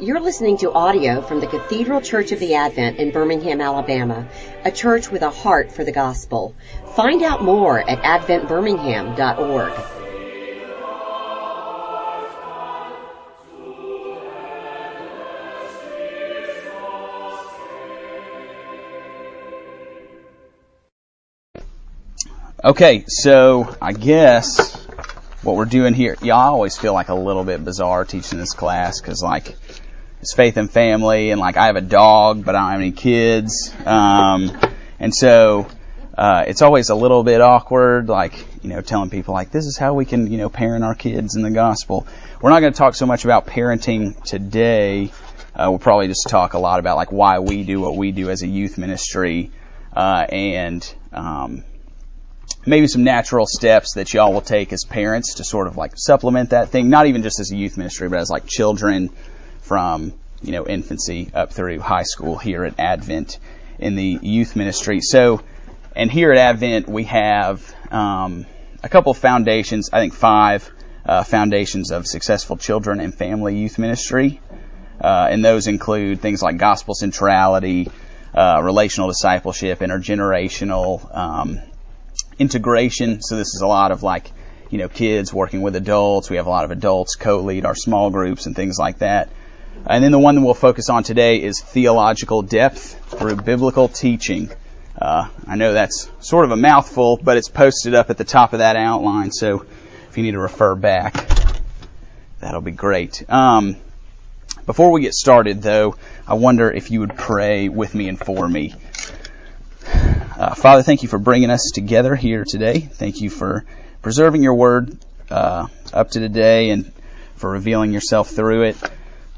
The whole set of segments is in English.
You're listening to audio from the Cathedral Church of the Advent in Birmingham, Alabama, a church with a heart for the gospel. Find out more at adventbirmingham.org. Okay, so I guess what we're doing here, yeah, I always feel like a little bit bizarre teaching this class because like it's faith and family, and like I have a dog, but I don't have any kids, um, and so uh, it's always a little bit awkward, like you know, telling people like this is how we can you know parent our kids in the gospel. We're not going to talk so much about parenting today. Uh, we'll probably just talk a lot about like why we do what we do as a youth ministry, uh, and um, maybe some natural steps that y'all will take as parents to sort of like supplement that thing, not even just as a youth ministry, but as like children from, you know, infancy up through high school here at Advent in the youth ministry. So, and here at Advent we have um, a couple of foundations, I think five uh, foundations of successful children and family youth ministry. Uh, and those include things like gospel centrality, uh, relational discipleship, intergenerational, um, integration. So this is a lot of like, you know, kids working with adults. We have a lot of adults co-lead our small groups and things like that. And then the one that we'll focus on today is theological depth through biblical teaching. Uh, I know that's sort of a mouthful, but it's posted up at the top of that outline. So if you need to refer back, that'll be great. Um, before we get started, though, I wonder if you would pray with me and for me. Uh, Father, thank you for bringing us together here today. Thank you for preserving your word uh, up to today and for revealing yourself through it.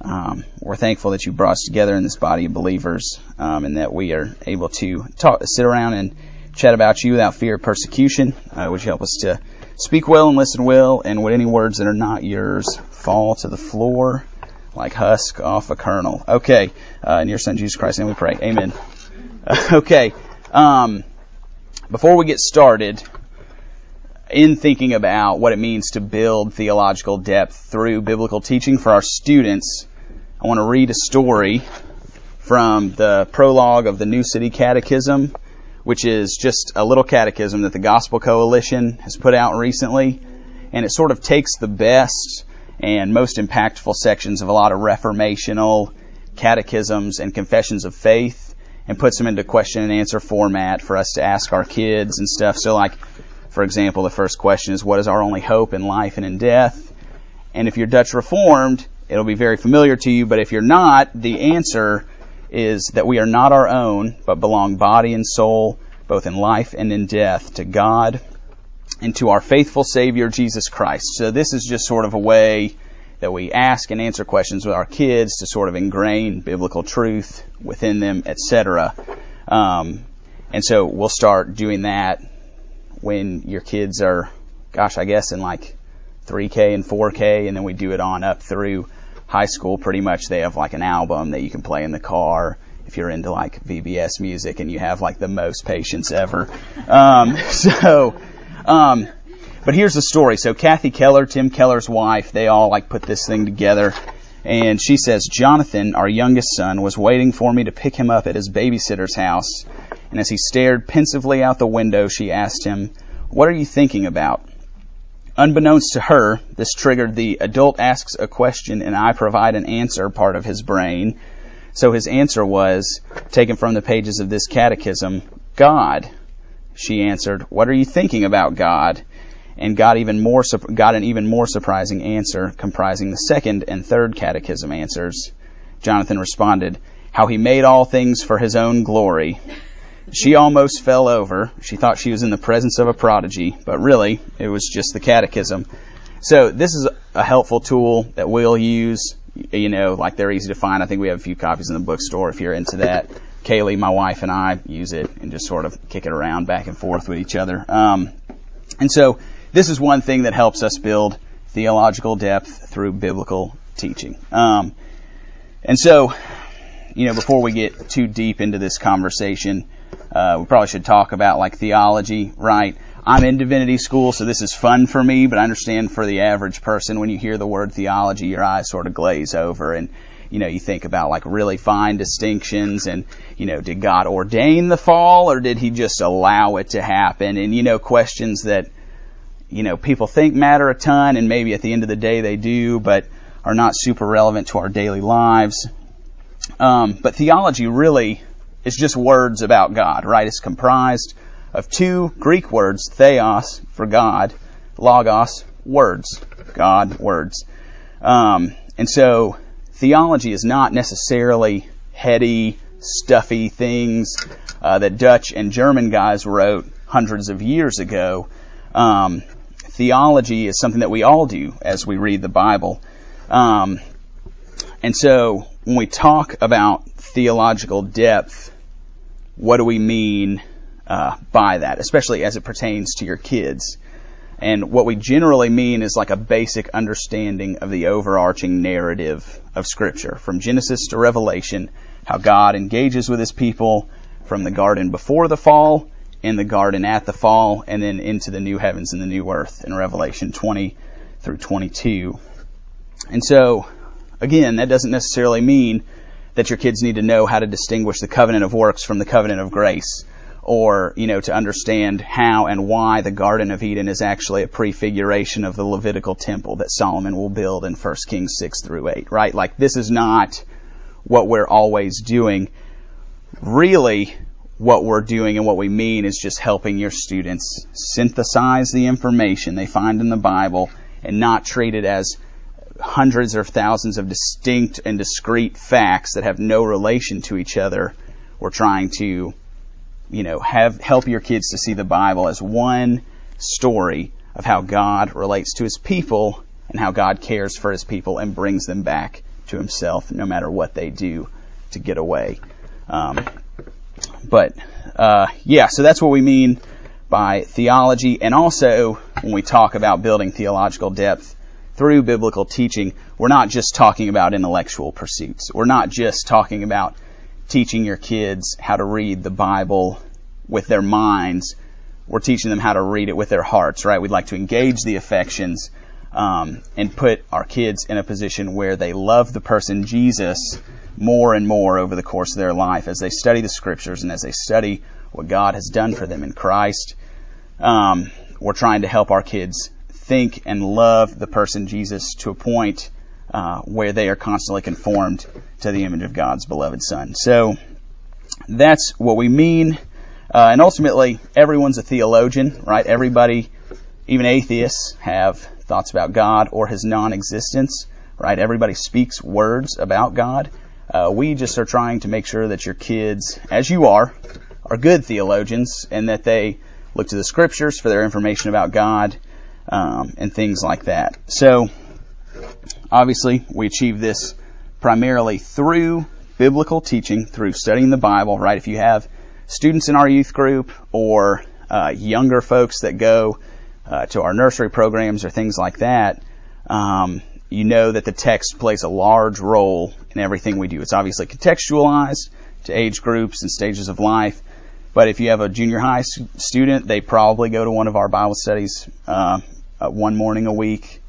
Um, we're thankful that you brought us together in this body of believers um, and that we are able to talk, sit around and chat about you without fear of persecution. Uh, would you help us to speak well and listen well, and would any words that are not yours fall to the floor like husk off a kernel? Okay, uh, in your Son Jesus Christ's name we pray. Amen. okay. Um, before we get started, in thinking about what it means to build theological depth through biblical teaching for our students, I want to read a story from the prologue of the New City Catechism, which is just a little catechism that the Gospel Coalition has put out recently. And it sort of takes the best and most impactful sections of a lot of reformational catechisms and confessions of faith and puts them into question and answer format for us to ask our kids and stuff. So, like, for example, the first question is, What is our only hope in life and in death? And if you're Dutch Reformed, it'll be very familiar to you, but if you're not, the answer is that we are not our own, but belong body and soul, both in life and in death, to God and to our faithful Savior, Jesus Christ. So, this is just sort of a way that we ask and answer questions with our kids to sort of ingrain biblical truth within them, etc. Um, and so we'll start doing that when your kids are, gosh, I guess in like 3K and 4K, and then we do it on up through high school. Pretty much, they have like an album that you can play in the car if you're into like VBS music and you have like the most patience ever. Um, so. Um, but here's the story. So Kathy Keller, Tim Keller's wife, they all like put this thing together. And she says, Jonathan, our youngest son, was waiting for me to pick him up at his babysitter's house. And as he stared pensively out the window, she asked him, What are you thinking about? Unbeknownst to her, this triggered the adult asks a question and I provide an answer part of his brain. So his answer was, taken from the pages of this catechism, God. She answered, What are you thinking about, God? and got even more got an even more surprising answer comprising the second and third catechism answers. Jonathan responded, "How he made all things for his own glory." She almost fell over. She thought she was in the presence of a prodigy, but really, it was just the catechism. So this is a helpful tool that we'll use. You know, like they're easy to find. I think we have a few copies in the bookstore if you're into that. Kaylee, my wife, and I use it and just sort of kick it around back and forth with each other. Um, and so this is one thing that helps us build theological depth through biblical teaching. Um, and so, you know, before we get too deep into this conversation, uh, we probably should talk about like theology, right? I'm in divinity school, so this is fun for me, but I understand for the average person, when you hear the word theology, your eyes sort of glaze over. And, you know, you think about like really fine distinctions and, you know, did God ordain the fall or did he just allow it to happen? And, you know, questions that, you know, people think matter a ton and maybe at the end of the day they do, but are not super relevant to our daily lives. Um, but theology really is just words about God, right? It's comprised of two Greek words, theos for God, logos, words, God, words. Um, and so theology is not necessarily heady, stuffy things uh, that Dutch and German guys wrote hundreds of years ago. Um, theology is something that we all do as we read the Bible. Um, and so when we talk about theological depth, what do we mean uh, by that, especially as it pertains to your kids? And what we generally mean is like a basic understanding of the overarching narrative of Scripture, from Genesis to Revelation, how God engages with His people from the garden before the fall, in the garden at the fall, and then into the new heavens and the new earth in Revelation 20 through 22. And so, again, that doesn't necessarily mean that your kids need to know how to distinguish the covenant of works from the covenant of grace or, you know, to understand how and why the Garden of Eden is actually a prefiguration of the Levitical temple that Solomon will build in 1 Kings 6 through 8, right? Like, this is not what we're always doing. Really, what we're doing and what we mean is just helping your students synthesize the information they find in the Bible and not treat it as hundreds or thousands of distinct and discrete facts that have no relation to each other. We're trying to you know, have help your kids to see the Bible as one story of how God relates to his people and how God cares for his people and brings them back to himself no matter what they do to get away. Um, but uh, yeah, so that's what we mean by theology, and also when we talk about building theological depth through biblical teaching, we're not just talking about intellectual pursuits. We're not just talking about teaching your kids how to read the Bible with their minds. We're teaching them how to read it with their hearts, right? We'd like to engage the affections um, and put our kids in a position where they love the person Jesus more and more over the course of their life as they study the scriptures and as they study what God has done for them in Christ. Um, we're trying to help our kids think and love the person Jesus to a point uh, where they are constantly conformed to the image of God's beloved Son. So that's what we mean. Uh, and ultimately, everyone's a theologian, right? Everybody, even atheists, have thoughts about God or his non existence, right? Everybody speaks words about God. Uh, we just are trying to make sure that your kids, as you are, are good theologians and that they look to the scriptures for their information about God um, and things like that. So, obviously, we achieve this primarily through biblical teaching, through studying the Bible, right? If you have students in our youth group or uh, younger folks that go uh, to our nursery programs or things like that, um, you know that the text plays a large role in everything we do. It's obviously contextualized to age groups and stages of life. But if you have a junior high student, they probably go to one of our Bible studies uh, uh, one morning a week.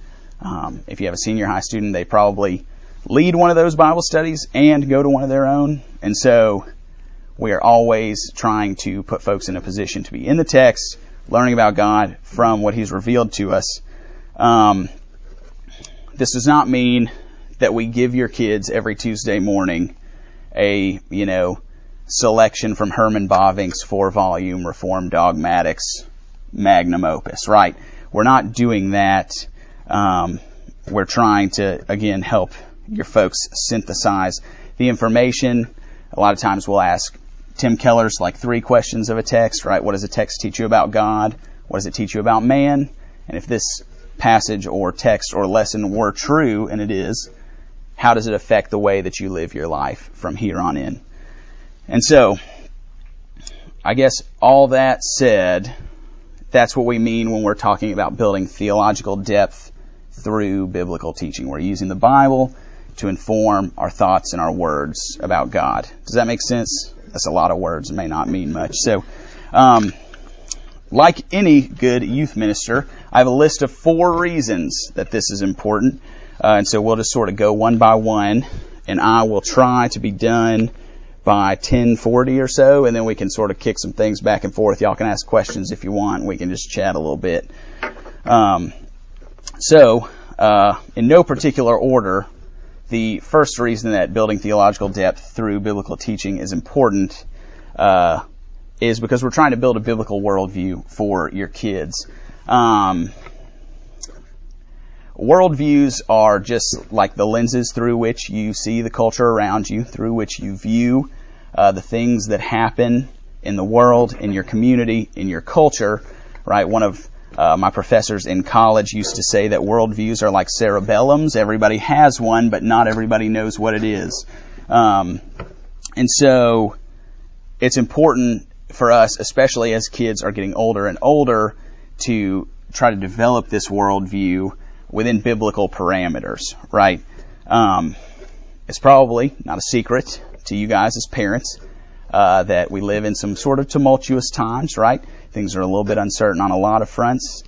Um, if you have a senior high student, they probably lead one of those Bible studies and go to one of their own. And so we are always trying to put folks in a position to be in the text, learning about God from what He's revealed to us. Um, this does not mean that we give your kids every Tuesday morning a, you know, selection from Herman Bavinck's four volume Reformed Dogmatics magnum opus, right? We're not doing that. Um, we're trying to, again, help your folks synthesize the information. A lot of times we'll ask Tim Keller's like three questions of a text, right? What does a text teach you about God? What does it teach you about man? And if this passage or text or lesson were true, and it is, how does it affect the way that you live your life from here on in? And so, I guess all that said, that's what we mean when we're talking about building theological depth through biblical teaching. We're using the Bible to inform our thoughts and our words about God. Does that make sense? That's a lot of words, It may not mean much. So, um, like any good youth minister, I have a list of four reasons that this is important. Uh, and so we'll just sort of go one by one and I will try to be done by 1040 or so, and then we can sort of kick some things back and forth. Y'all can ask questions if you want. We can just chat a little bit. Um, so, uh, in no particular order, the first reason that building theological depth through biblical teaching is important uh, is because we're trying to build a biblical worldview for your kids. Um, worldviews are just like the lenses through which you see the culture around you, through which you view uh, the things that happen in the world, in your community, in your culture. Right? One of uh, my professors in college used to say that worldviews are like cerebellums. Everybody has one, but not everybody knows what it is. Um, and so it's important for us, especially as kids are getting older and older, to try to develop this worldview within biblical parameters, right? Um, it's probably not a secret to you guys as parents uh, that we live in some sort of tumultuous times, right? Things are a little bit uncertain on a lot of fronts.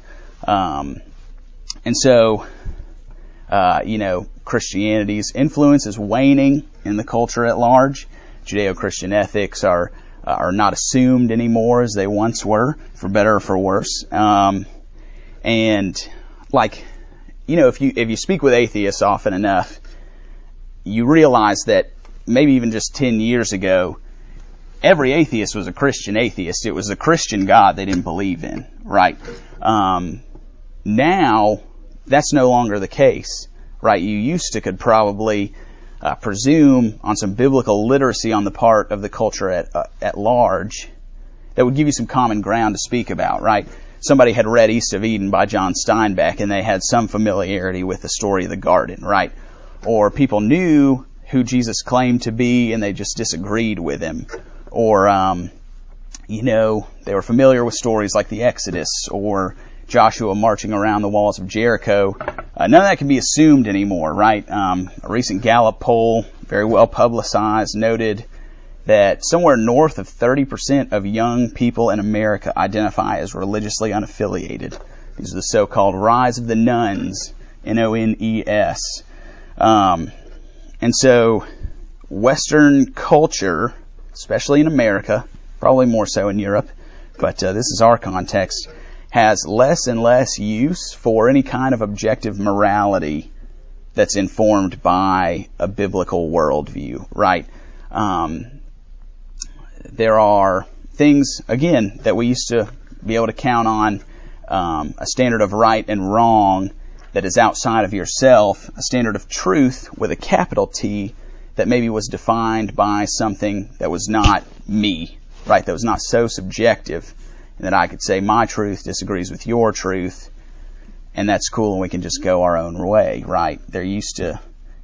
Um, and so, uh, you know, Christianity's influence is waning in the culture at large. Judeo-Christian ethics are are not assumed anymore as they once were, for better or for worse. Um, and like, you know, if you if you speak with atheists often enough, you realize that maybe even just ten years ago, every atheist was a Christian atheist. It was a Christian God they didn't believe in, right? Um, now, that's no longer the case, right? You used to could probably uh, presume on some biblical literacy on the part of the culture at, uh, at large that would give you some common ground to speak about, right? Somebody had read East of Eden by John Steinbeck and they had some familiarity with the story of the garden, right? Or people knew who Jesus claimed to be and they just disagreed with him or um, you know they were familiar with stories like the Exodus or Joshua marching around the walls of Jericho. Uh, none of that can be assumed anymore, right? Um, a recent Gallup poll, very well publicized, noted that somewhere north of 30% of young people in America identify as religiously unaffiliated. These are the so-called rise of the Nones, N-O-N-E-S. Um, and so Western culture especially in America, probably more so in Europe, but uh, this is our context, has less and less use for any kind of objective morality that's informed by a biblical worldview, right? Um, there are things, again, that we used to be able to count on um, a standard of right and wrong that is outside of yourself, a standard of truth with a capital T that maybe was defined by something that was not me, right? That was not so subjective and that I could say my truth disagrees with your truth and that's cool and we can just go our own way, right? There used to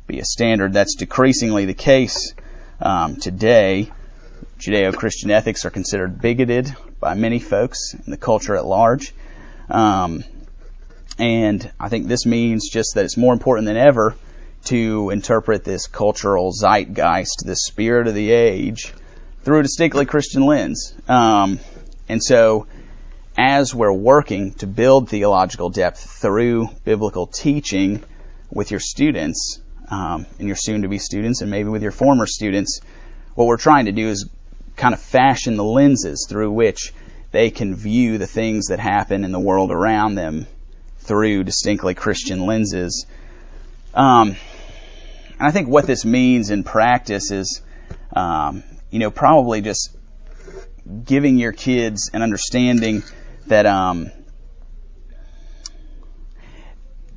be a standard that's decreasingly the case um, today. Judeo-Christian ethics are considered bigoted by many folks in the culture at large. Um, and I think this means just that it's more important than ever to interpret this cultural zeitgeist, this spirit of the age, through a distinctly Christian lens. Um, and so, as we're working to build theological depth through biblical teaching with your students, um, and your soon to be students, and maybe with your former students, what we're trying to do is kind of fashion the lenses through which they can view the things that happen in the world around them through distinctly Christian lenses. Um, and I think what this means in practice is, um, you know, probably just giving your kids an understanding that um,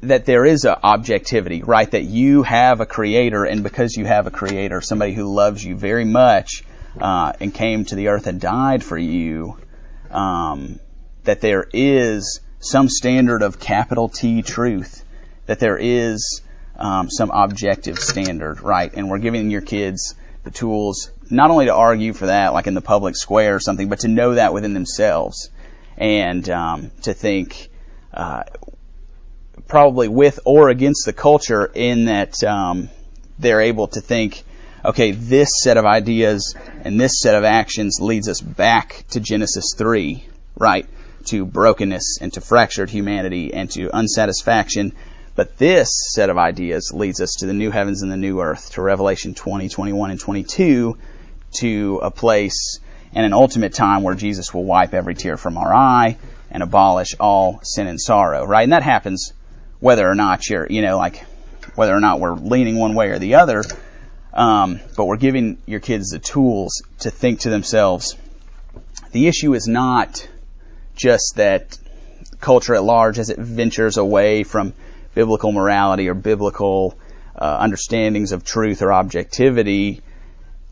that there is a objectivity, right? That you have a creator, and because you have a creator, somebody who loves you very much uh, and came to the earth and died for you, um, that there is some standard of capital T truth, that there is um, some objective standard, right? And we're giving your kids the tools not only to argue for that, like in the public square or something, but to know that within themselves and um, to think uh, probably with or against the culture in that um, they're able to think, okay, this set of ideas and this set of actions leads us back to Genesis 3, right? To brokenness and to fractured humanity and to unsatisfaction But this set of ideas leads us to the new heavens and the new earth, to Revelation 20, 21, and 22, to a place and an ultimate time where Jesus will wipe every tear from our eye and abolish all sin and sorrow, right? And that happens whether or not you're, you know, like whether or not we're leaning one way or the other. Um, but we're giving your kids the tools to think to themselves. The issue is not just that culture at large, as it ventures away from biblical morality or biblical uh, understandings of truth or objectivity,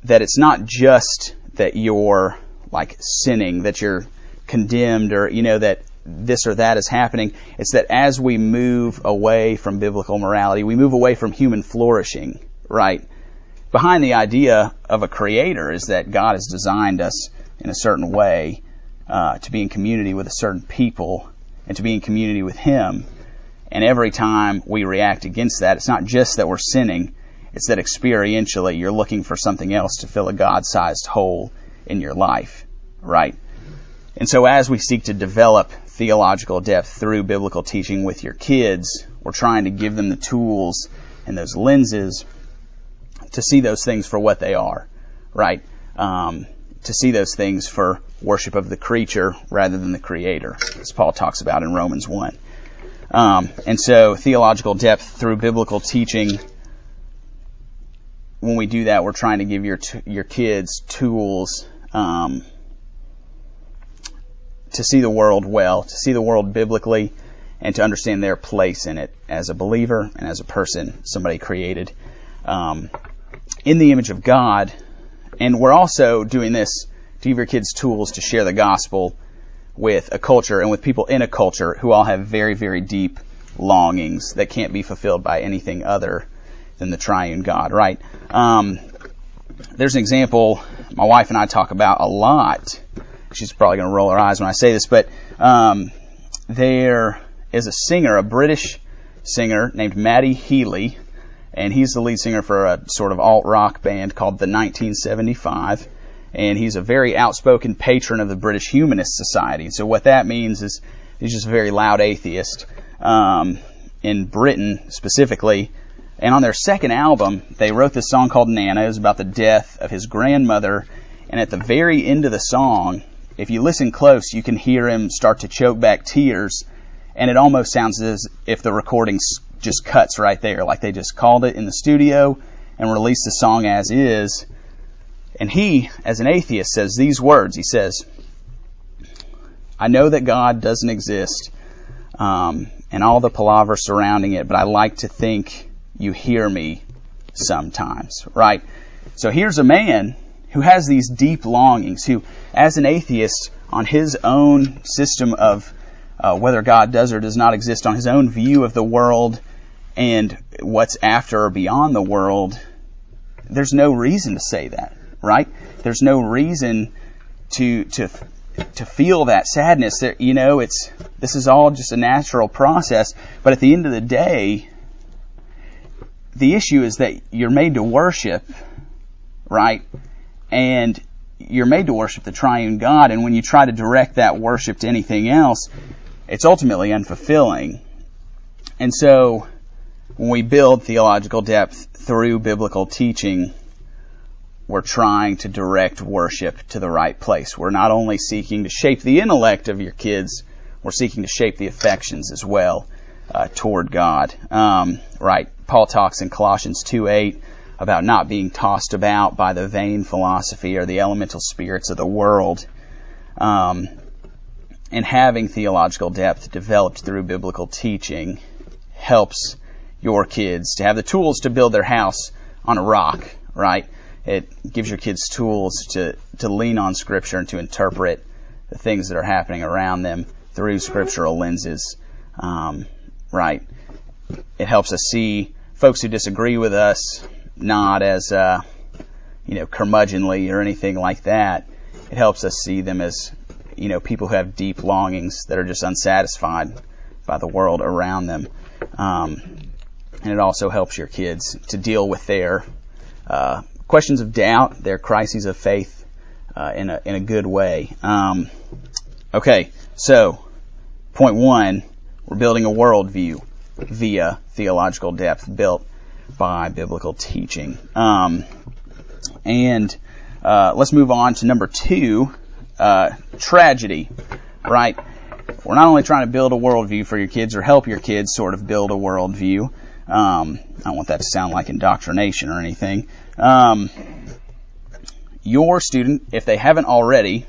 that it's not just that you're like sinning, that you're condemned, or you know that this or that is happening. It's that as we move away from biblical morality, we move away from human flourishing, right? Behind the idea of a creator is that God has designed us in a certain way uh, to be in community with a certain people and to be in community with Him. And every time we react against that, it's not just that we're sinning, it's that experientially you're looking for something else to fill a God sized hole in your life, right? And so as we seek to develop theological depth through biblical teaching with your kids, we're trying to give them the tools and those lenses to see those things for what they are, right? Um, to see those things for worship of the creature rather than the creator, as Paul talks about in Romans 1. Um, and so theological depth through biblical teaching, when we do that, we're trying to give your, t- your kids tools, um, to see the world well, to see the world biblically, and to understand their place in it as a believer and as a person, somebody created um, in the image of God. And we're also doing this to give your kids tools to share the gospel with a culture and with people in a culture who all have very, very deep longings that can't be fulfilled by anything other than the triune God, right? Um, there's an example my wife and I talk about a lot she's probably going to roll her eyes when I say this, but um, there is a singer, a British singer named Matty Healy, and he's the lead singer for a sort of alt rock band called the 1975. And he's a very outspoken patron of the British Humanist Society. So what that means is he's just a very loud atheist um, in Britain specifically. And on their second album, they wrote this song called Nana. It was about the death of his grandmother. And at the very end of the song, if you listen close, you can hear him start to choke back tears, and it almost sounds as if the recording just cuts right there, like they just called it in the studio and released the song as is. And he, as an atheist, says these words. He says, I know that God doesn't exist um, and all the palaver surrounding it, but I like to think you hear me sometimes, right? So here's a man who has these deep longings, who, as an atheist, on his own system of uh, whether God does or does not exist, on his own view of the world and what's after or beyond the world, there's no reason to say that, right? There's no reason to to to feel that sadness. That you know, it's this is all just a natural process. But at the end of the day, the issue is that you're made to worship, right? and you're made to worship the triune God, and when you try to direct that worship to anything else, it's ultimately unfulfilling. And so, we build theological depth through biblical teaching, we're trying to direct worship to the right place. We're not only seeking to shape the intellect of your kids, we're seeking to shape the affections as well uh, toward God. Um, right? Paul talks in Colossians 2 8 about not being tossed about by the vain philosophy or the elemental spirits of the world. Um, and having theological depth developed through biblical teaching helps your kids to have the tools to build their house on a rock, right? It gives your kids tools to, to lean on Scripture and to interpret the things that are happening around them through scriptural lenses, um, right? It helps us see folks who disagree with us not as, uh, you know, curmudgeonly or anything like that. It helps us see them as, you know, people who have deep longings that are just unsatisfied by the world around them. Um, and it also helps your kids to deal with their uh, questions of doubt, their crises of faith, uh, in a in a good way. Um, okay, so point one, we're building a worldview. via theological depth built by biblical teaching. Um, and uh, let's move on to number two, uh, tragedy, right? We're not only trying to build a worldview for your kids or help your kids sort of build a worldview. Um, I don't want that to sound like indoctrination or anything. Um, your student, if they haven't already,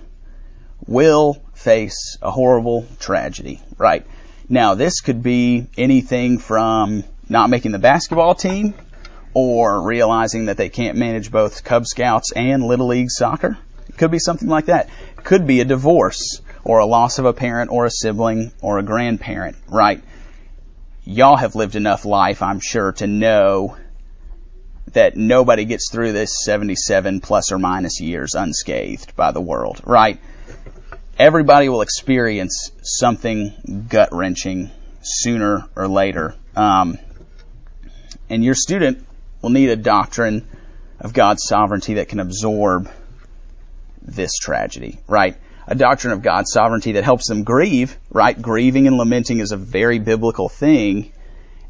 will face a horrible tragedy, right? Now, this could be anything from not making the basketball team or realizing that they can't manage both Cub Scouts and Little League soccer. It could be something like that. It could be a divorce or a loss of a parent or a sibling or a grandparent, right? Y'all have lived enough life, I'm sure, to know that nobody gets through this 77 plus or minus years unscathed by the world, right? Everybody will experience something gut wrenching sooner or later. Um, and your student will need a doctrine of God's sovereignty that can absorb this tragedy, right? A doctrine of God's sovereignty that helps them grieve, right? Grieving and lamenting is a very biblical thing.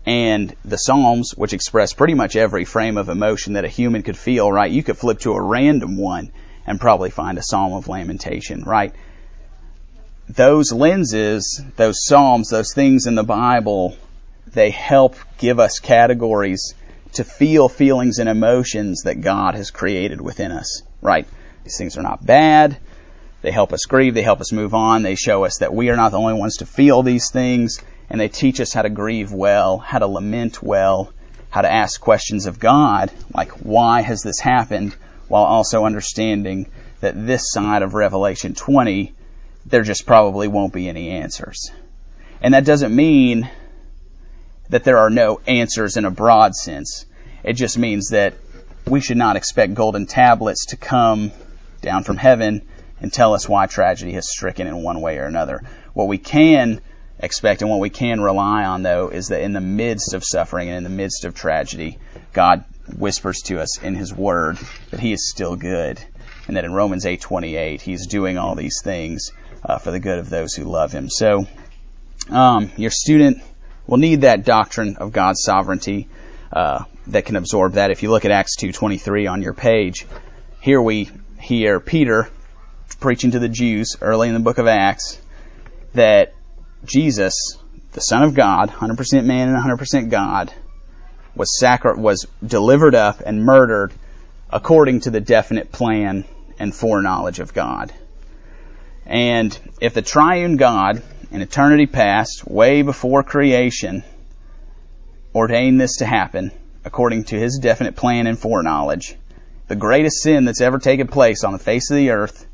And the Psalms, which express pretty much every frame of emotion that a human could feel, right? You could flip to a random one and probably find a Psalm of lamentation, right? Those lenses, those Psalms, those things in the Bible, they help give us categories to feel feelings and emotions that God has created within us, right? These things are not bad. They help us grieve. They help us move on. They show us that we are not the only ones to feel these things. And they teach us how to grieve well, how to lament well, how to ask questions of God, like, why has this happened? While also understanding that this side of Revelation 20, there just probably won't be any answers. And that doesn't mean that there are no answers in a broad sense. It just means that we should not expect golden tablets to come down from heaven and tell us why tragedy has stricken in one way or another. What we can expect and what we can rely on though is that in the midst of suffering and in the midst of tragedy, God whispers to us in his word that he is still good and that in Romans 8:28 he's doing all these things uh, for the good of those who love him. So um, your student will need that doctrine of God's sovereignty uh, that can absorb that. If you look at Acts 2:23 on your page, here we hear Peter preaching to the Jews early in the book of Acts that Jesus, the Son of God, 100% man and 100% God, was sacri- was delivered up and murdered according to the definite plan and foreknowledge of God. And if the triune God in eternity past, way before creation, ordained this to happen according to his definite plan and foreknowledge. The greatest sin that's ever taken place on the face of the earth,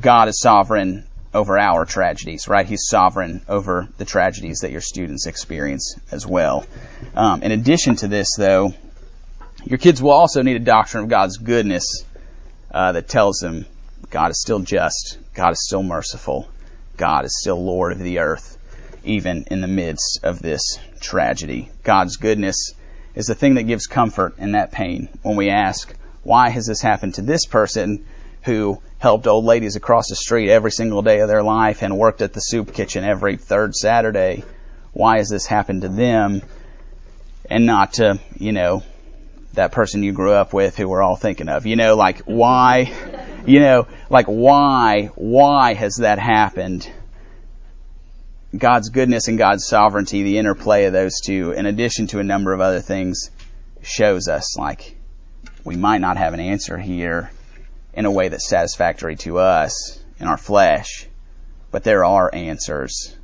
God is sovereign over our tragedies, right? He's sovereign over the tragedies that your students experience as well. Um, in addition to this, though, your kids will also need a doctrine of God's goodness uh, that tells them God is still just, God is still merciful, God is still Lord of the earth, even in the midst of this tragedy. God's goodness is the thing that gives comfort in that pain when we ask, why has this happened to this person who helped old ladies across the street every single day of their life and worked at the soup kitchen every third Saturday? Why has this happened to them and not to, you know, that person you grew up with who we're all thinking of? You know, like why, you know, like why, why has that happened? God's goodness and God's sovereignty, the interplay of those two, in addition to a number of other things, shows us like we might not have an answer here in a way that's satisfactory to us in our flesh, but there are answers.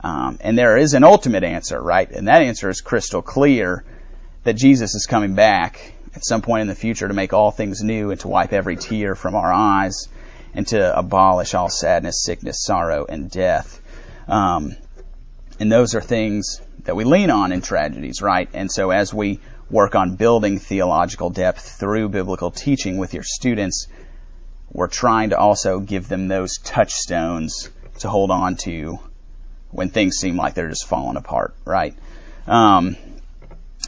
Um, and there is an ultimate answer, right? And that answer is crystal clear that Jesus is coming back at some point in the future to make all things new and to wipe every tear from our eyes and to abolish all sadness, sickness, sorrow, and death. Um, and those are things that we lean on in tragedies, right? And so as we work on building theological depth through biblical teaching with your students, we're trying to also give them those touchstones to hold on to when things seem like they're just falling apart, right? Um,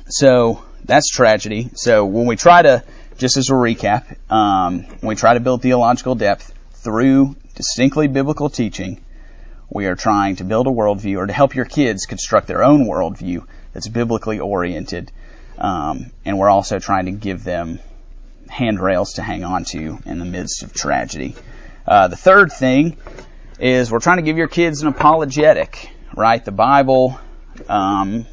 so that's tragedy. So when we try to, just as a recap, um, when we try to build theological depth through distinctly biblical teaching, We are trying to build a worldview or to help your kids construct their own worldview that's biblically oriented. Um, and we're also trying to give them handrails to hang on to in the midst of tragedy. Uh, the third thing is we're trying to give your kids an apologetic, right? The Bible um,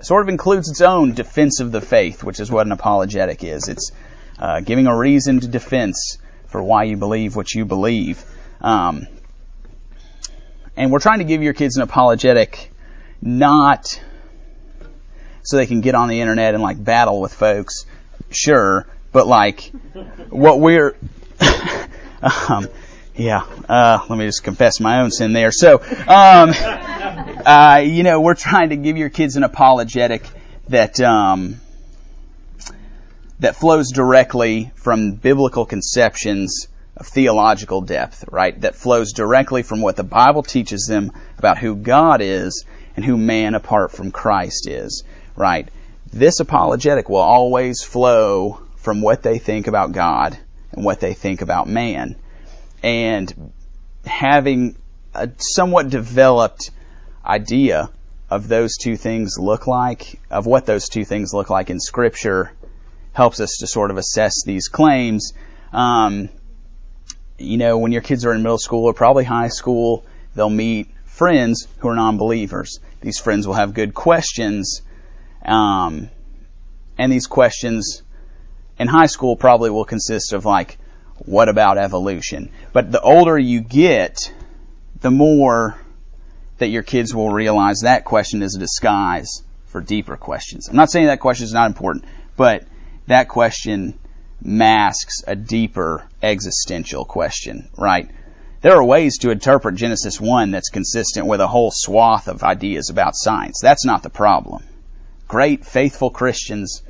sort of includes its own defense of the faith, which is what an apologetic is. It's uh, giving a reason to defense for why you believe what you believe. Um, and we're trying to give your kids an apologetic not so they can get on the internet and like battle with folks, sure, but like what we're um, yeah, uh, let me just confess my own sin there. So, um, uh, you know, we're trying to give your kids an apologetic that um, that flows directly from biblical conceptions of theological depth, right? That flows directly from what the Bible teaches them about who God is and who man apart from Christ is, right? This apologetic will always flow from what they think about God and what they think about man. And having a somewhat developed idea of those two things look like, of what those two things look like in Scripture, helps us to sort of assess these claims. Um, you know, when your kids are in middle school or probably high school, they'll meet friends who are non-believers. These friends will have good questions, um, and these questions in high school probably will consist of like, what about evolution? But the older you get, the more that your kids will realize that question is a disguise for deeper questions. I'm not saying that question is not important, but that question masks a deeper existential question, right? There are ways to interpret Genesis 1 that's consistent with a whole swath of ideas about science. That's not the problem. Great, faithful Christians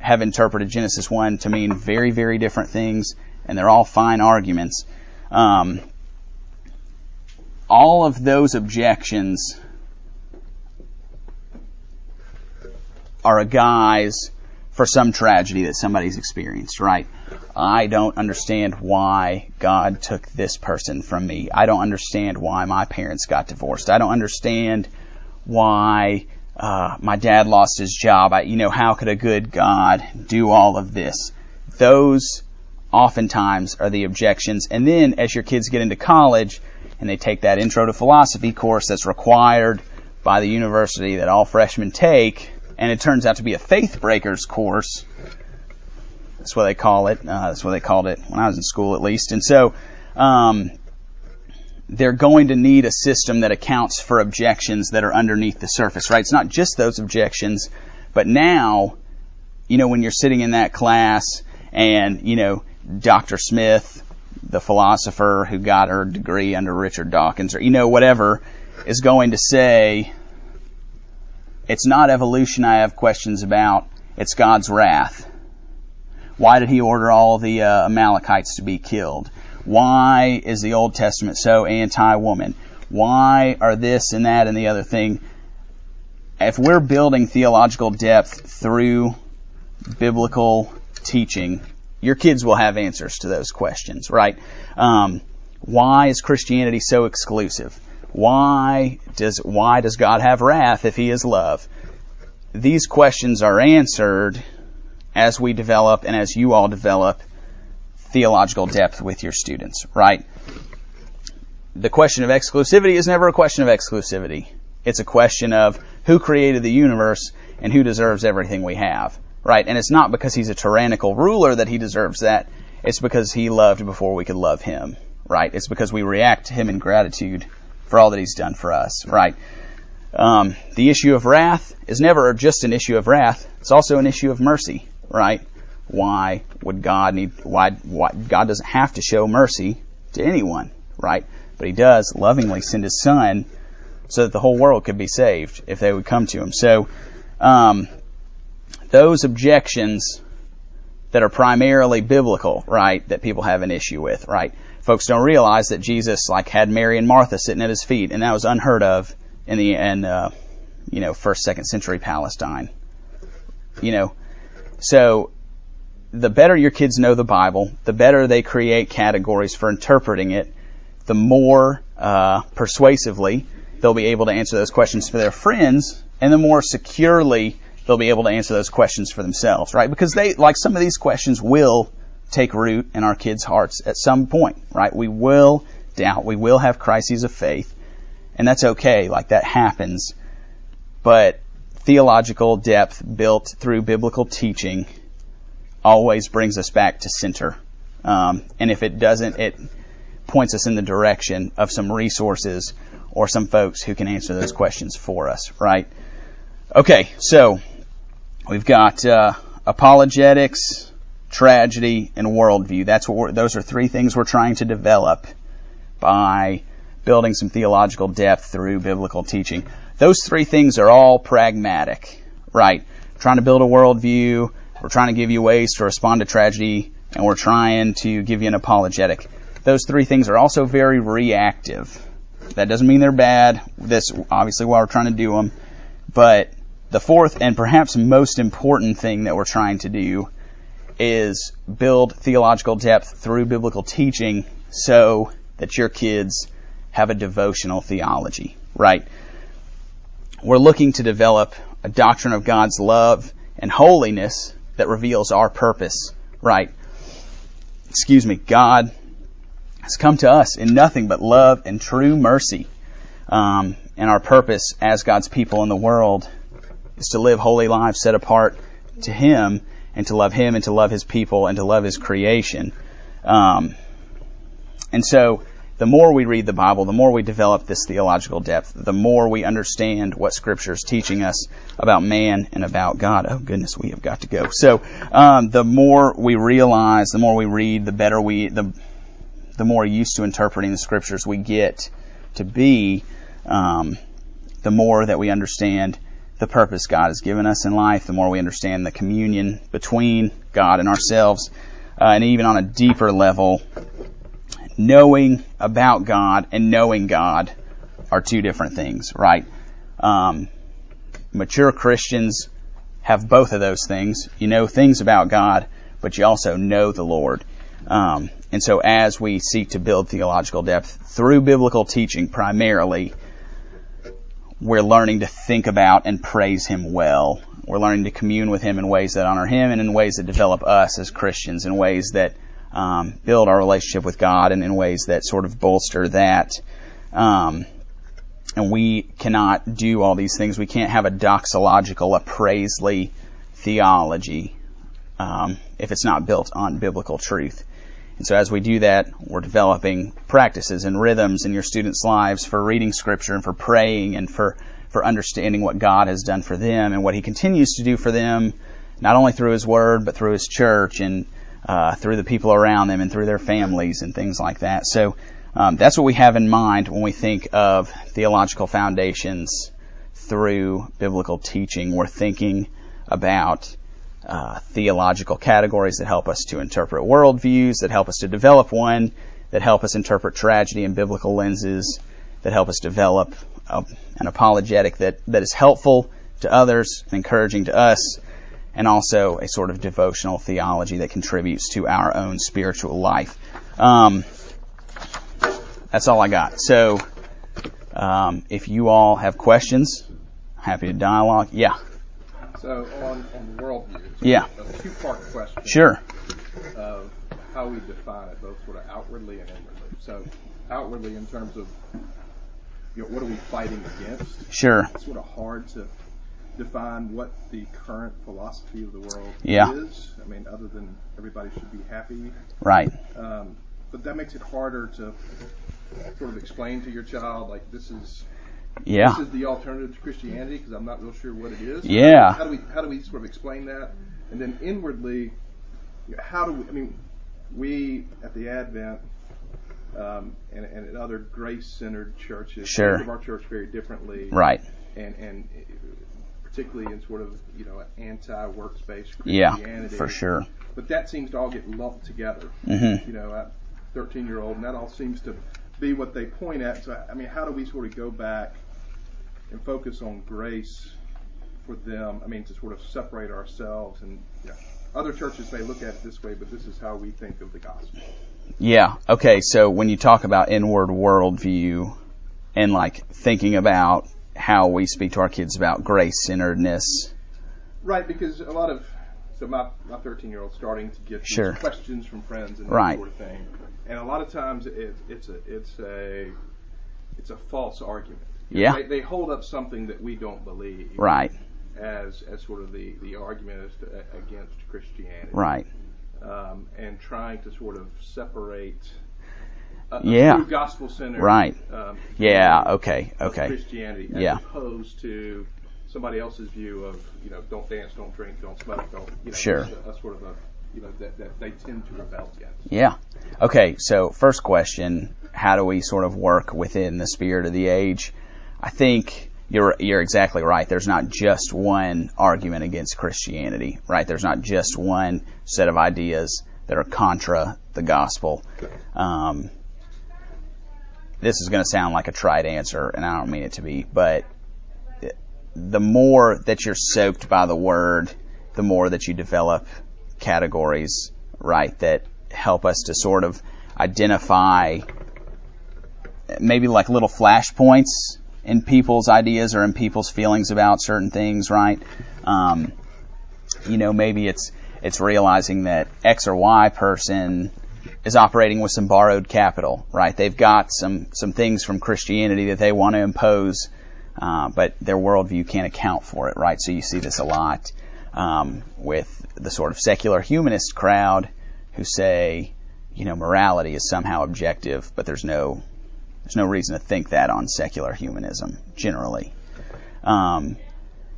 have interpreted Genesis 1 to mean very, very different things, and they're all fine arguments. Um, all of those objections are a guise for some tragedy that somebody's experienced, right? I don't understand why God took this person from me. I don't understand why my parents got divorced. I don't understand why uh, my dad lost his job. I, you know, how could a good God do all of this? Those oftentimes are the objections. And then as your kids get into college, and they take that intro to philosophy course that's required by the university that all freshmen take, and it turns out to be a faith breakers course. That's what they call it. Uh, that's what they called it when I was in school, at least. And so, um, they're going to need a system that accounts for objections that are underneath the surface, right? It's not just those objections, but now, you know, when you're sitting in that class and, you know, Dr. Smith the philosopher who got her degree under Richard Dawkins, or you know, whatever, is going to say, it's not evolution I have questions about, it's God's wrath. Why did he order all the uh, Amalekites to be killed? Why is the Old Testament so anti-woman? Why are this and that and the other thing? If we're building theological depth through biblical teaching, your kids will have answers to those questions, right? Um, why is Christianity so exclusive? Why does why does God have wrath if He is love? These questions are answered as we develop and as you all develop theological depth with your students, right? The question of exclusivity is never a question of exclusivity. It's a question of who created the universe and who deserves everything we have right? And it's not because he's a tyrannical ruler that he deserves that. It's because he loved before we could love him, right? It's because we react to him in gratitude for all that he's done for us, right? Um, the issue of wrath is never just an issue of wrath. It's also an issue of mercy, right? Why would God need, why, why, God doesn't have to show mercy to anyone, right? But he does lovingly send his son so that the whole world could be saved if they would come to him. So, um, those objections that are primarily biblical, right, that people have an issue with, right? Folks don't realize that Jesus like had Mary and Martha sitting at his feet, and that was unheard of in the in uh, you know first second century Palestine. You know, so the better your kids know the Bible, the better they create categories for interpreting it, the more uh, persuasively they'll be able to answer those questions for their friends, and the more securely they'll be able to answer those questions for themselves, right? Because they, like some of these questions will take root in our kids' hearts at some point, right? We will doubt, we will have crises of faith, and that's okay, like that happens. But theological depth built through biblical teaching always brings us back to center. Um, and if it doesn't, it points us in the direction of some resources or some folks who can answer those questions for us, right? Okay, so we've got uh, apologetics, tragedy, and worldview. That's what those are three things we're trying to develop by building some theological depth through biblical teaching. Those three things are all pragmatic, right? trying to build a worldview, we're trying to give you ways to respond to tragedy, and we're trying to give you an apologetic. Those three things are also very reactive. That doesn't mean they're bad. That's obviously why we're trying to do them. But the fourth and perhaps most important thing that we're trying to do is build theological depth through biblical teaching so that your kids have a devotional theology, right? We're looking to develop a doctrine of God's love and holiness that reveals our purpose, right? Excuse me, God has come to us in nothing but love and true mercy. Um, and our purpose as God's people in the world is to live holy lives set apart to Him and to love Him and to love His people and to love His creation. Um, and so the more we read the Bible, the more we develop this theological depth, the more we understand what Scripture is teaching us about man and about God. Oh goodness, we have got to go. So um, the more we realize, the more we read, the better we the the more used to interpreting the Scriptures we get to be, um, the more that we understand the purpose God has given us in life, the more we understand the communion between God and ourselves, uh, and even on a deeper level, knowing about God and knowing God are two different things, right? Um, mature Christians have both of those things. You know things about God, but you also know the Lord. Um, and so as we seek to build theological depth through biblical teaching primarily, we're learning to think about and praise Him well. We're learning to commune with Him in ways that honor Him and in ways that develop us as Christians, in ways that um, build our relationship with God and in ways that sort of bolster that. Um, and we cannot do all these things. We can't have a doxological, appraisely theology um, if it's not built on biblical truth. And so as we do that, we're developing practices and rhythms in your students' lives for reading scripture and for praying and for, for understanding what God has done for them and what He continues to do for them, not only through His Word, but through His church and uh, through the people around them and through their families and things like that. So um, that's what we have in mind when we think of theological foundations through biblical teaching. We're thinking about uh, theological categories that help us to interpret worldviews, that help us to develop one, that help us interpret tragedy in biblical lenses, that help us develop a, an apologetic that, that is helpful to others and encouraging to us, and also a sort of devotional theology that contributes to our own spiritual life. Um, that's all I got. So, um, if you all have questions, happy to dialogue. Yeah. So on, on worldview, Yeah. a two-part question Sure. of how we define it, both sort of outwardly and inwardly. So outwardly, in terms of you know, what are we fighting against? Sure. It's sort of hard to define what the current philosophy of the world Yeah. is. I mean, other than everybody should be happy, Right. um, but that makes it harder to sort of explain to your child like this is Yeah. this is the alternative to Christianity because I'm not real sure what it is. Yeah. How do we how do we sort of explain that? And then inwardly, how do we? I mean, we at the Advent um, and, and at other grace-centered churches Sure. think of our church very differently. Right. And and particularly in sort of you know anti-works-based Yeah. For sure. But that seems to all get lumped together. Mhm. You know, a 13-year-old, and that all seems to be what they point at. So, I mean, how do we sort of go back and focus on grace for them? I mean, to sort of separate ourselves and you know, other churches may look at it this way, but this is how we think of the gospel. Yeah. Okay. So when you talk about inward worldview, and like thinking about how we speak to our kids about grace centeredness. Right, because a lot of so my my 13 year old starting to get Sure. questions from friends and that Right. sort of thing, and a lot of times it, it's a it's a it's a false argument. Yeah. They, they hold up something that we don't believe Right, as as sort of the the argument to, against Christianity. right. um, and trying to sort of separate a, Yeah. gospel centered Right. um, Yeah, okay, okay. Christianity as Yeah. opposed to somebody else's view of you know don't dance, don't drink, don't smoke, don't you know Sure. a sort of a you know that, that they tend to rebel against. Yeah. Okay, so first question, how do we sort of work within the spirit of the age? I think you're you're exactly right. There's not just one argument against Christianity, right? There's not just one set of ideas that are contra the gospel. Um, this is going to sound like a trite answer, and I don't mean it to be, but the more that you're soaked by the word, the more that you develop categories, right, that help us to sort of identify maybe like little flashpoints in people's ideas or in people's feelings about certain things, right? Um, you know, maybe it's it's realizing that X or Y person is operating with some borrowed capital, right? They've got some some things from Christianity that they want to impose, uh, but their worldview can't account for it, right? So you see this a lot um, with the sort of secular humanist crowd who say, you know, morality is somehow objective, but there's no there's no reason to think that on secular humanism generally. Um,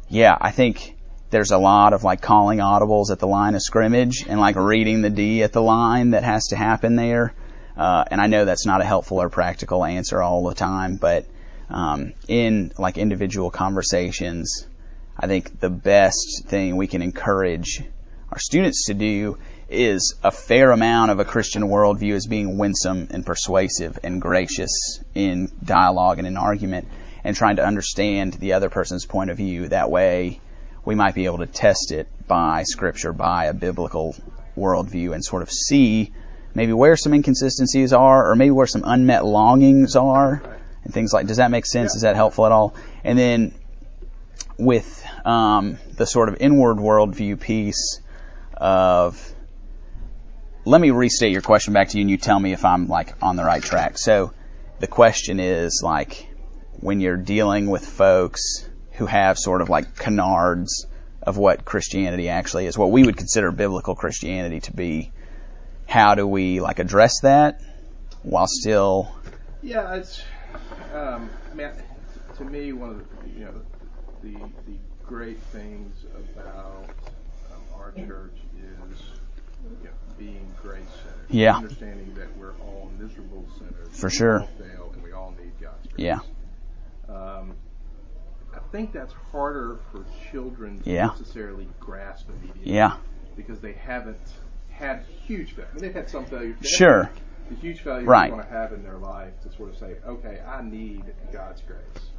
yeah, I think there's a lot of like calling audibles at the line of scrimmage and like reading the D at the line that has to happen there. Uh, and I know that's not a helpful or practical answer all the time, but um, in like individual conversations, I think the best thing we can encourage our students to do is a fair amount of a Christian worldview as being winsome and persuasive and gracious in dialogue and in argument and trying to understand the other person's point of view. That way, we might be able to test it by scripture, by a biblical worldview, and sort of see maybe where some inconsistencies are, or maybe where some unmet longings are, and things like. Does that make sense? Is that helpful at all? And then with um, the sort of inward worldview piece of. Let me restate your question back to you, and you tell me if I'm like on the right track. So, the question is like when you're dealing with folks who have sort of like canards of what Christianity actually is, what we would consider biblical Christianity to be. How do we like address that while still? Yeah, it's um, to me one of the you know the the great things about um, our church is you know, being grace centered. Yeah. Understanding that we're all miserable sinners. For we sure. all fail, and we all need God's grace. Yeah, Um, I think that's harder for children to Yeah. necessarily grasp immediately. yeah, Because they haven't had huge failures. I mean, they've had some failures. Sure, the huge failures Right. they want to have in their life to sort of say, okay, I need God's grace.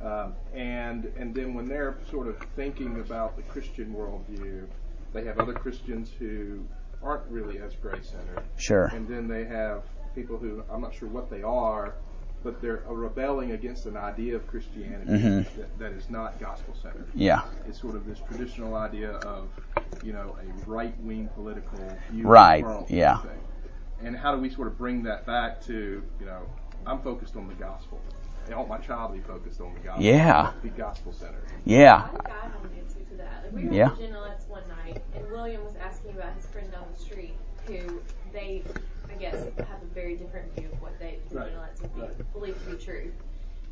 Um, and and then when they're sort of thinking about the Christian worldview, they have other Christians who aren't really as grace centered, sure, and then they have people who I'm not sure what they are, but they're rebelling against an idea of Christianity Mhm. that, that is not gospel centered. yeah, It's sort of this traditional idea of, you know, a right wing political view Right, of the world. yeah. Thing. And how do we sort of bring that back to, you know, I'm focused on the gospel. I want my child to be focused on the gospel. Yeah. Be gospel centered. yeah, I think I have an answer to that. Like, we were Yeah. at Genolettes one night, and William was asking about his friend down the street, who they, I guess, have a very different view of what they, Right. Genolettes would be, Right. believe to be true.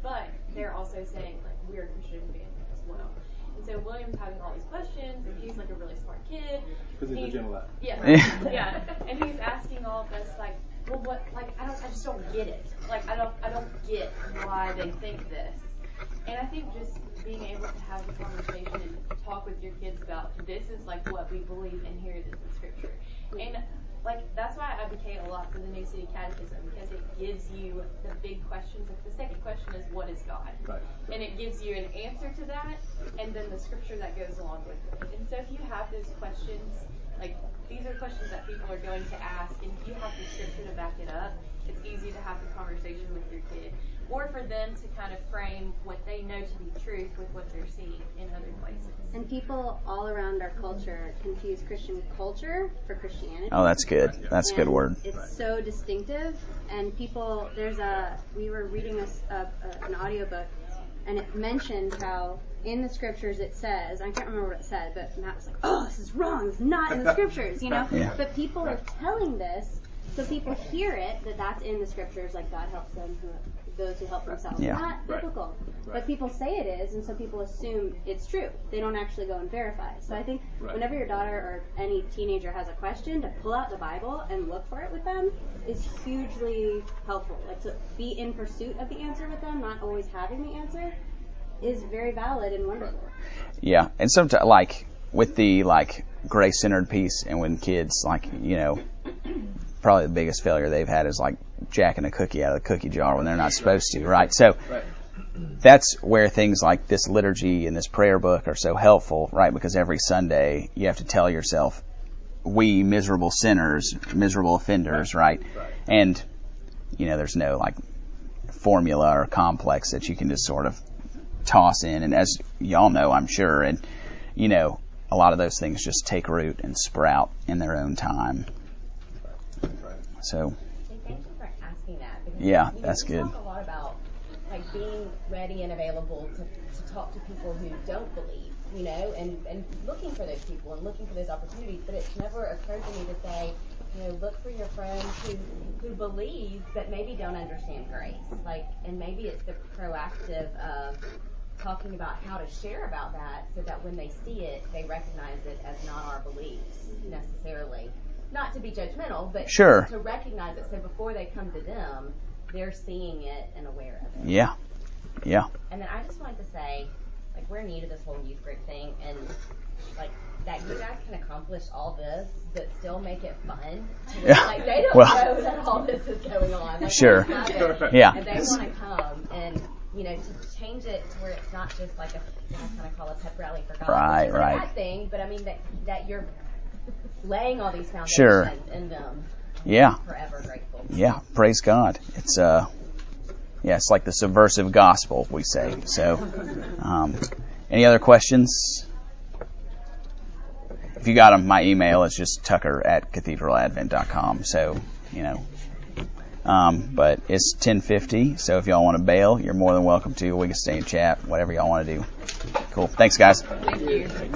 But they're also saying, like, we're a Christian family as well. And so William's having all these questions, and he's like a really smart kid. Because he's a gentle lad. Yeah, Yeah. yeah. And he's asking all of us like, well, what? Like, I don't, I just don't get it. Like, I don't, I don't get why they think this. And I think just being able to have a conversation and talk with your kids about this is like what we believe and here it is in scripture. And like that's why I advocate a lot for the New City Catechism because it gives you the big questions. Like the second question is what is God? Right. and it gives you an answer to that, and then the scripture that goes along with it. And so if you have those questions, like these are questions that people are going to ask, and if you have the scripture to back it up, it's easy to have the conversation with your kid. Or for them to kind of frame what they know to be truth with what they're seeing in other places. And people all around our culture confuse Christian culture for Christianity. Oh, that's good. That's a good word. It's so distinctive, and people. There's a. We were reading a, a, a, an audiobook, and it mentioned how in the scriptures it says. I can't remember what it said, but Matt was like, "Oh, this is wrong. It's not in the scriptures," you know. Yeah. But people are telling this, so people hear it that that's in the scriptures. Like God helps them who those who help themselves. Yeah. Not Right. biblical, Right. but people say it is, and so people assume it's true. They don't actually go and verify. So I think Right. whenever your daughter or any teenager has a question, to pull out the Bible and look for it with them is hugely helpful. Like to be in pursuit of the answer with them, not always having the answer, is very valid and wonderful. Yeah, and sometimes like with the like grace centered piece, and when kids like you know, probably the biggest failure they've had is like jacking a cookie out of the cookie jar when they're not supposed to, right? So Right. that's where things like this liturgy and this prayer book are so helpful, right? Because every Sunday you have to tell yourself, we miserable sinners, miserable offenders, right? Right. And you know, there's no like formula or complex that you can just sort of toss in. And as y'all know, I'm sure, and you know, a lot of those things just take root and sprout in their own time. So thank you for asking that. Because, Yeah, that's we good. talk a lot about like being ready and available to, to talk to people who don't believe, you know, and, and looking for those people and looking for those opportunities. But it's never occurred to me to say, you know, look for your friends who who believe but maybe don't understand grace. Like, and maybe it's the proactive of talking about how to share about that so that when they see it, they recognize it as not our beliefs necessarily. Not to be judgmental, but Sure. to recognize it so before they come to them, they're seeing it and aware of it. yeah, yeah, And then I just wanted to say, like, we're new to this whole youth group thing, and like that you guys can accomplish all this, but still make it fun. To Yeah. Like they don't Well- know that all this is going on. Like, Sure. it, Yeah. And they want to come, and you know, to change it to where it's not just like a, what I kind of call a pep rally for God. Right, right. Thing, but I mean that that you're laying all these foundations Sure. in them. yeah, Forever grateful. yeah. Praise God. It's uh, yeah, it's like the subversive gospel we say. So, um, any other questions? If you got them, my email is just tucker at cathedraladvent.com. So, you know, um, but it's 1050. So if y'all want to bail, you're more than welcome to. We can stay and chat, whatever y'all want to do. Cool. Thanks, guys. Thank